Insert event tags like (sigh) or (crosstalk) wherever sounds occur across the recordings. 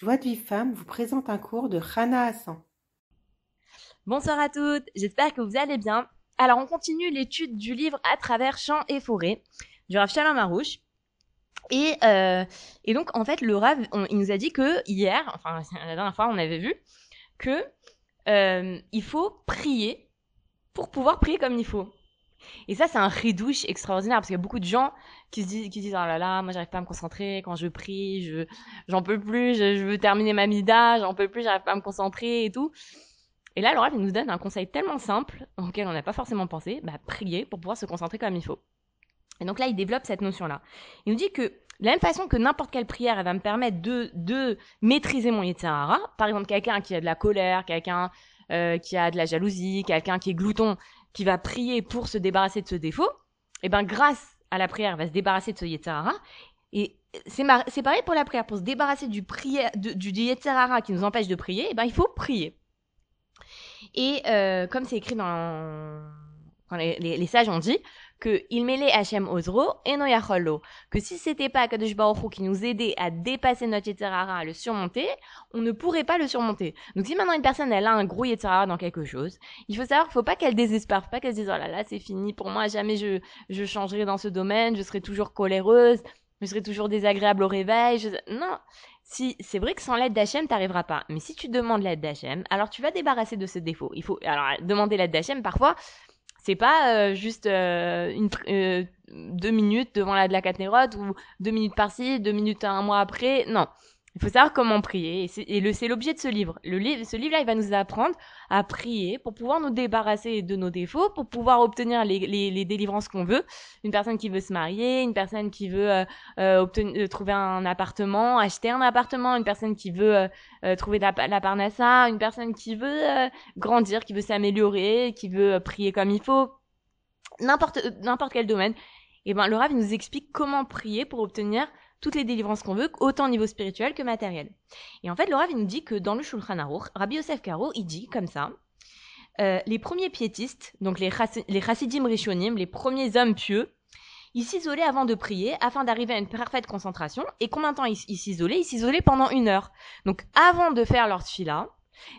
Joie de vie femme vous présente un cours de Rana Hassan. Bonsoir à toutes, j'espère que vous allez bien. Alors on continue l'étude du livre À travers champs et forêts du Rav Shalom Harouche. Et, euh, et donc en fait le Rav, il nous a dit que hier, enfin (laughs) la dernière fois on avait vu, que euh, il faut prier pour pouvoir prier comme il faut. Et ça, c'est un ridouche extraordinaire parce qu'il y a beaucoup de gens qui se disent, qui disent, oh là là, moi j'arrive pas à me concentrer quand je prie, je, j'en peux plus, je, veux terminer ma mida, j'en peux plus, j'arrive pas à me concentrer et tout. Et là, Laura, il nous donne un conseil tellement simple, auquel on n'a pas forcément pensé, bah, prier pour pouvoir se concentrer comme il faut. Et donc là, il développe cette notion-là. Il nous dit que, de la même façon que n'importe quelle prière, elle va me permettre de, de maîtriser mon Yetzirara. Par exemple, quelqu'un qui a de la colère, quelqu'un euh, qui a de la jalousie, quelqu'un qui est glouton, qui va prier pour se débarrasser de ce défaut, et eh ben grâce à la prière, va se débarrasser de ce Yetzirara. Et c'est, pareil pour la prière. Pour se débarrasser du, prière, du, qui nous empêche de prier, eh ben il faut prier. Et euh, comme c'est écrit dans... Les, les sages ont dit, que il mêlait Hachem Ozro et Noyacholo. Que si c'était pas Kadosh Baruch qui nous aidait à dépasser notre Yetzirara, à le surmonter, on ne pourrait pas le surmonter. Donc si maintenant une personne, elle a un gros Yetzirara dans quelque chose, il faut savoir qu'il faut pas qu'elle désespère, faut pas qu'elle se dise, oh là là, c'est fini, pour moi, jamais je, je changerai dans ce domaine, je serai toujours coléreuse, je serai toujours désagréable au réveil. Non, si c'est vrai que sans l'aide d'Hachem, t'arriveras pas. Mais si tu demandes l'aide d'Hachem, alors tu vas débarrasser de ce défaut. Il faut alors demander l'aide d'Hachem parfois, c'est pas euh, juste euh, une, euh, deux minutes devant la de la ou deux minutes par-ci, deux minutes un mois après. Non. Il faut savoir comment prier. Et c'est l'objet de ce livre. Le livre, ce livre-là, il va nous apprendre à prier pour pouvoir nous débarrasser de nos défauts, pour pouvoir obtenir les, les, les délivrances qu'on veut. Une personne qui veut se marier, une personne qui veut euh, euh obtenir, euh, trouver un appartement, acheter un appartement, une personne qui veut euh, euh trouver la, la, parnassa, une personne qui veut grandir, qui veut s'améliorer, qui veut prier comme il faut. N'importe n'importe quel domaine. Et ben le Rav nous explique comment prier pour obtenir toutes les délivrances qu'on veut, autant au niveau spirituel que matériel. Et en fait, le Rav, il nous dit que dans le Shulchan Aruch, Rabbi Yosef Karo, il dit comme ça, euh, les premiers piétistes, donc les, les chassidim rishonim, les premiers hommes pieux, ils s'isolaient avant de prier afin d'arriver à une parfaite concentration. Et combien de temps ils s'isolaient? Ils s'isolaient pendant une heure. Donc avant de faire leur tfila,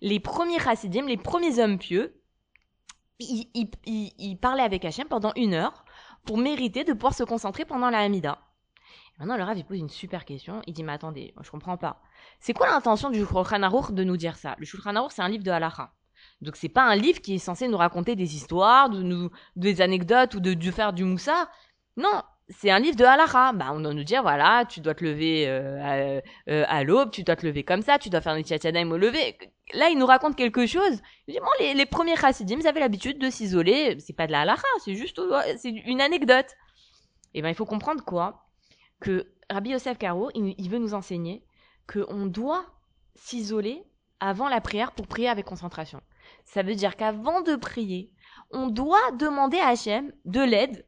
les premiers chassidim, les premiers hommes pieux, ils, ils, ils, parlaient avec Hachem pendant une heure pour mériter de pouvoir se concentrer pendant la Hamida. Maintenant, le Rav, il pose une super question. Il dit, mais attendez, je comprends pas. C'est quoi l'intention du Shulchan Aruch de nous dire ça? Le Shulchan Aruch, c'est un livre de halacha. Donc, c'est pas un livre qui est censé nous raconter des histoires, de nous, des anecdotes ou de, de faire du moussa. Non, c'est un livre de halacha. Bah, on doit nous dire, voilà, tu dois te lever euh, à, euh, à l'aube, tu dois te lever comme ça, tu dois faire des tchatchadaim au lever. Là, il nous raconte quelque chose. Bon, les, les premiers chassidim, avaient l'habitude de s'isoler. C'est pas de la halacha, c'est juste, c'est une anecdote. Et eh ben, il faut comprendre quoi? Que Rabbi Yosef Karo, il, veut nous enseigner qu'on doit s'isoler avant la prière pour prier avec concentration. Ça veut dire qu'avant de prier, on doit demander à Hachem de l'aide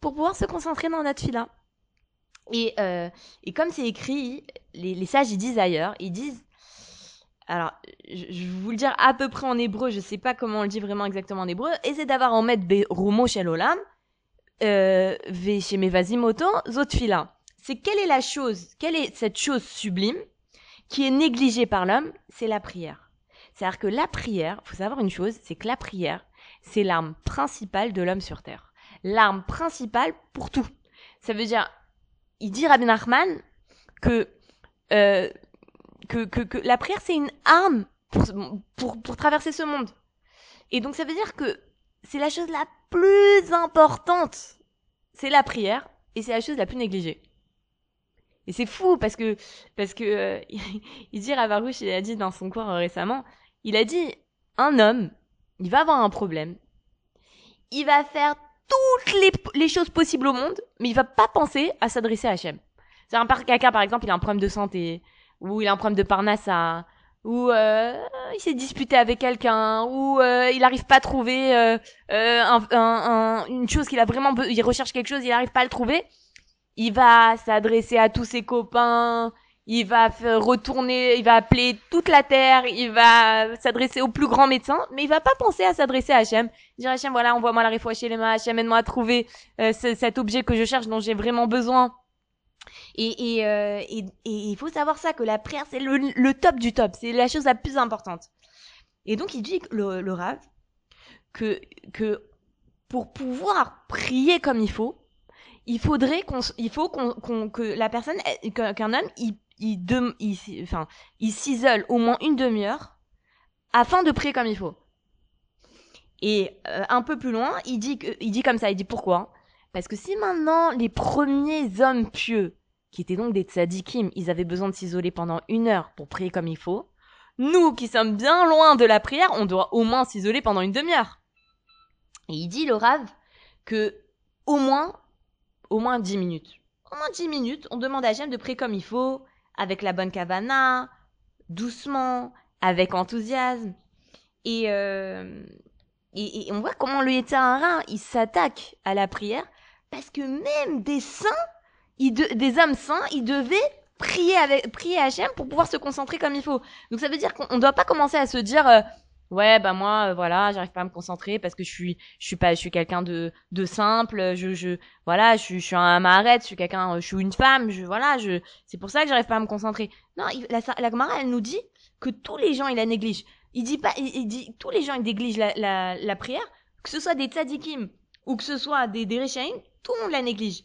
pour pouvoir se concentrer dans notre fila. Et, euh, et comme c'est écrit, les, sages ils disent ailleurs, ils disent, alors je, vais vous le dire à peu près en hébreu, je sais pas comment on le dit vraiment exactement en hébreu, essayez d'avoir en mettre Rumo Shel Olam, euh, Veshemevazimoto Zotfila c'est quelle est la chose, quelle est cette chose sublime qui est négligée par l'homme? C'est la prière. C'est-à-dire que la prière, faut savoir une chose, c'est que la prière, c'est l'arme principale de l'homme sur terre. L'arme principale pour tout. Ça veut dire, il dit Rabbi Nachman que, euh, que, que, que, la prière, c'est une arme pour, pour, pour traverser ce monde. Et donc ça veut dire que c'est la chose la plus importante. C'est la prière et c'est la chose la plus négligée. Et c'est fou parce que parce que euh, (laughs) il dit Ravarouche, il a dit dans son cours récemment, il a dit un homme, il va avoir un problème, il va faire toutes les, choses possibles au monde, mais il va pas penser à s'adresser à Hachem. C'est un quelqu'un par exemple, il a un problème de santé, ou il a un problème de parnassa, ou euh, il s'est disputé avec quelqu'un, ou euh, il n'arrive pas à trouver euh, euh, un, un, une chose qu'il a vraiment, il recherche quelque chose, il n'arrive pas à le trouver il va s'adresser à tous ses copains, il va retourner, il va appeler toute la terre, il va s'adresser au plus grand médecin, mais il va pas penser à s'adresser à Hachem. Dire Hachem, voilà, envoie-moi la les mains, Hachem, aide-moi à trouver euh, cet objet que je cherche, dont j'ai vraiment besoin. Et, et, euh, et, et il faut savoir ça, que la prière, c'est le, le top du top. C'est la chose la plus importante. Et donc, il dit, le, le Rav, que, que pour pouvoir prier comme il faut, il faudrait qu'on, il faut qu'on, que la personne, qu'un homme, il, il, il, enfin, il s'isole au moins une demi-heure afin de prier comme il faut. Et euh, un peu plus loin, il dit, comme ça, il dit pourquoi? Parce que si maintenant les premiers hommes pieux, qui étaient donc des tzadikim, ils avaient besoin de s'isoler pendant une heure pour prier comme il faut, nous qui sommes bien loin de la prière, on doit au moins s'isoler pendant une demi-heure. Et il dit, le Rav, que au moins, au moins 10 minutes. Au moins 10 minutes, on demande à Hachem de prier comme il faut, avec la bonne kavana, doucement, avec enthousiasme. Et, euh, et, et on voit comment le Yetzirara, il s'attaque à la prière, parce que même des saints, des hommes saints, ils devaient prier avec prier Hachem pour pouvoir se concentrer comme il faut. Donc ça veut dire qu'on ne doit pas commencer à se dire euh, ouais bah moi euh, voilà j'arrive pas à me concentrer parce que je suis je suis pas je suis quelqu'un de de simple je je voilà je je suis un maharet je suis quelqu'un je suis une femme je voilà je c'est pour ça que j'arrive pas à me concentrer. Non il- la la Gemara elle nous dit que tous les gens ils la négligent. Il dit pas il, il dit tous les gens ils négligent la, la la prière que ce soit des tzadikim ou que ce soit des des tout le monde la néglige.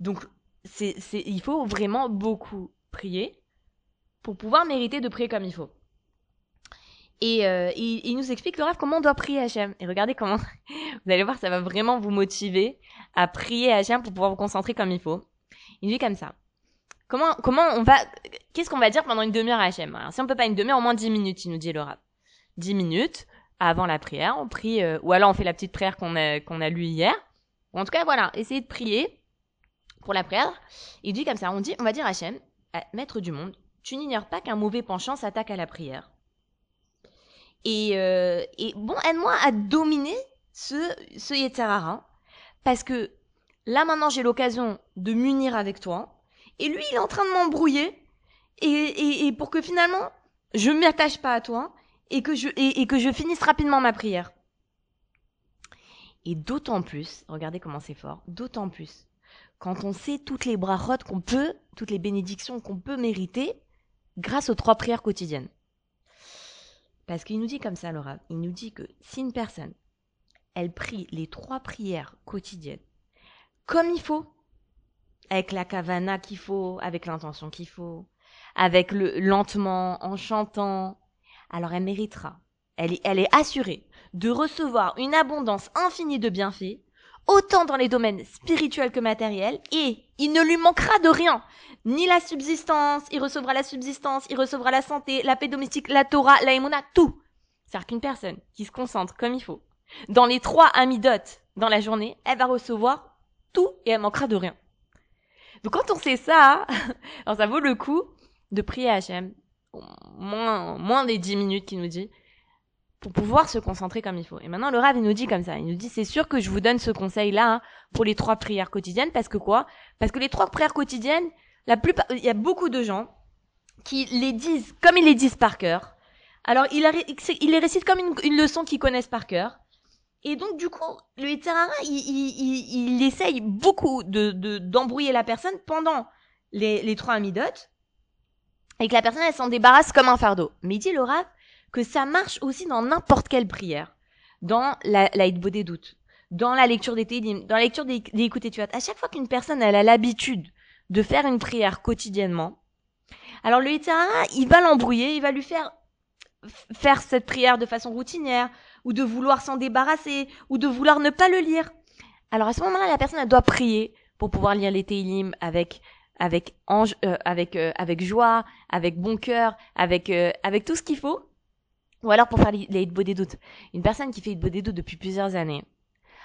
Donc c'est, c'est, il faut vraiment beaucoup prier pour pouvoir mériter de prier comme il faut. Et euh, il, il nous explique le rêve comment on doit prier Hachem. Et regardez comment, (laughs) vous allez voir, ça va vraiment vous motiver à prier Hachem pour pouvoir vous concentrer comme il faut. Il dit comme ça. Comment, comment on va, qu'est-ce qu'on va dire pendant une demi-heure à Hachem? Si on peut pas une demi-heure, au moins dix minutes, il nous dit le rap. Dix minutes avant la prière, on prie, euh, ou alors on fait la petite prière qu'on a, qu'on a lue hier. En tout cas, voilà, essayez de prier pour la prière. Il dit comme ça, on dit, on va dire à Hachem, à maître du monde, tu n'ignores pas qu'un mauvais penchant s'attaque à la prière. Et, euh, et bon, aide-moi à dominer ce, ce Yetzirara, parce que là maintenant j'ai l'occasion de m'unir avec toi, et lui il est en train de m'embrouiller, et, et, et pour que finalement je ne m'attache pas à toi, et que, je, et, et que je finisse rapidement ma prière. Et d'autant plus, regardez comment c'est fort, d'autant plus quand on sait toutes les brachot qu'on peut, toutes les bénédictions qu'on peut mériter grâce aux trois prières quotidiennes. Parce qu'il nous dit comme ça, Laura, il nous dit que si une personne, elle prie les trois prières quotidiennes comme il faut, avec la kavana qu'il faut, avec l'intention qu'il faut, avec le lentement, en chantant, alors elle méritera, elle est, elle est assurée de recevoir une abondance infinie de bienfaits autant dans les domaines spirituels que matériels, et il ne lui manquera de rien. Ni la subsistance, il recevra la subsistance, il recevra la santé, la paix domestique, la Torah, la émona, tout. C'est-à-dire qu'une personne qui se concentre comme il faut, dans les trois amidotes dans la journée, elle va recevoir tout et elle manquera de rien. Donc quand on sait ça, (laughs) alors ça vaut le coup de prier Hachem, moins, moins des 10 minutes qu'il nous dit, pour pouvoir se concentrer comme il faut. Et maintenant, le Rav, il nous dit comme ça. Il nous dit, c'est sûr que je vous donne ce conseil-là hein, pour les trois prières quotidiennes, parce que quoi? Parce que les trois prières quotidiennes, la plupart, il y a beaucoup de gens qui les disent comme ils les disent par cœur. Alors, il, les récite comme une, leçon qu'ils connaissent par cœur. Et donc, du coup, le Yitzhara, il, il, essaye beaucoup de, de, d'embrouiller la personne pendant les, les trois amidotes, et que la personne, elle s'en débarrasse comme un fardeau. Mais il dit, le Rav, que ça marche aussi dans n'importe quelle prière. Dans la, la des doutes, dans la lecture des télim, dans la lecture des, des écoutes. À chaque fois qu'une personne elle a l'habitude de faire une prière quotidiennement, alors le Yitzhara, il va l'embrouiller, il va lui faire faire cette prière de façon routinière, ou de vouloir s'en débarrasser, ou de vouloir ne pas le lire. Alors à ce moment-là, la personne elle doit prier pour pouvoir lire les télim avec avec ange, euh, avec euh, avec joie, avec bon cœur, avec euh, avec tout ce qu'il faut ou alors pour faire les hitbo des doutes. Une personne qui fait hitbo des doutes depuis plusieurs années.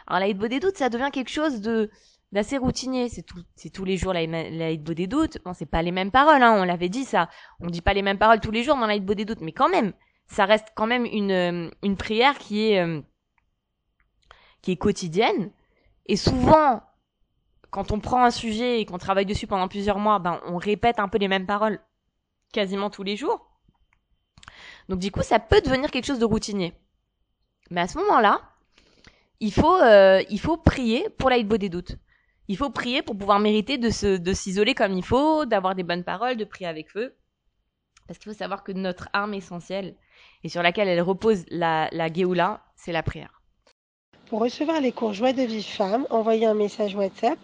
Alors la hitbo des doutes, ça devient quelque chose de d'assez routinier. C'est tout, c'est tous les jours la, la hitbo des doutes. Bon, c'est pas les mêmes paroles, hein, on l'avait dit ça. On dit pas les mêmes paroles tous les jours dans la hitbo des doutes, mais quand même, ça reste quand même une une prière qui est euh, qui est quotidienne. Et souvent, quand on prend un sujet et qu'on travaille dessus pendant plusieurs mois, ben on répète un peu les mêmes paroles quasiment tous les jours. Donc du coup, ça peut devenir quelque chose de routinier. Mais à ce moment-là, il faut, euh, il faut prier pour la des doutes. il faut prier pour pouvoir mériter de se, de s'isoler comme il faut, d'avoir des bonnes paroles, de prier avec feu. Parce qu'il faut savoir que notre arme essentielle et sur laquelle elle repose la, la Géoula, c'est la prière. Pour recevoir les cours Joie de Vive Femme, envoyez un message WhatsApp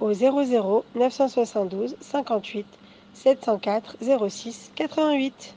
au 00 972 58 704 06 88.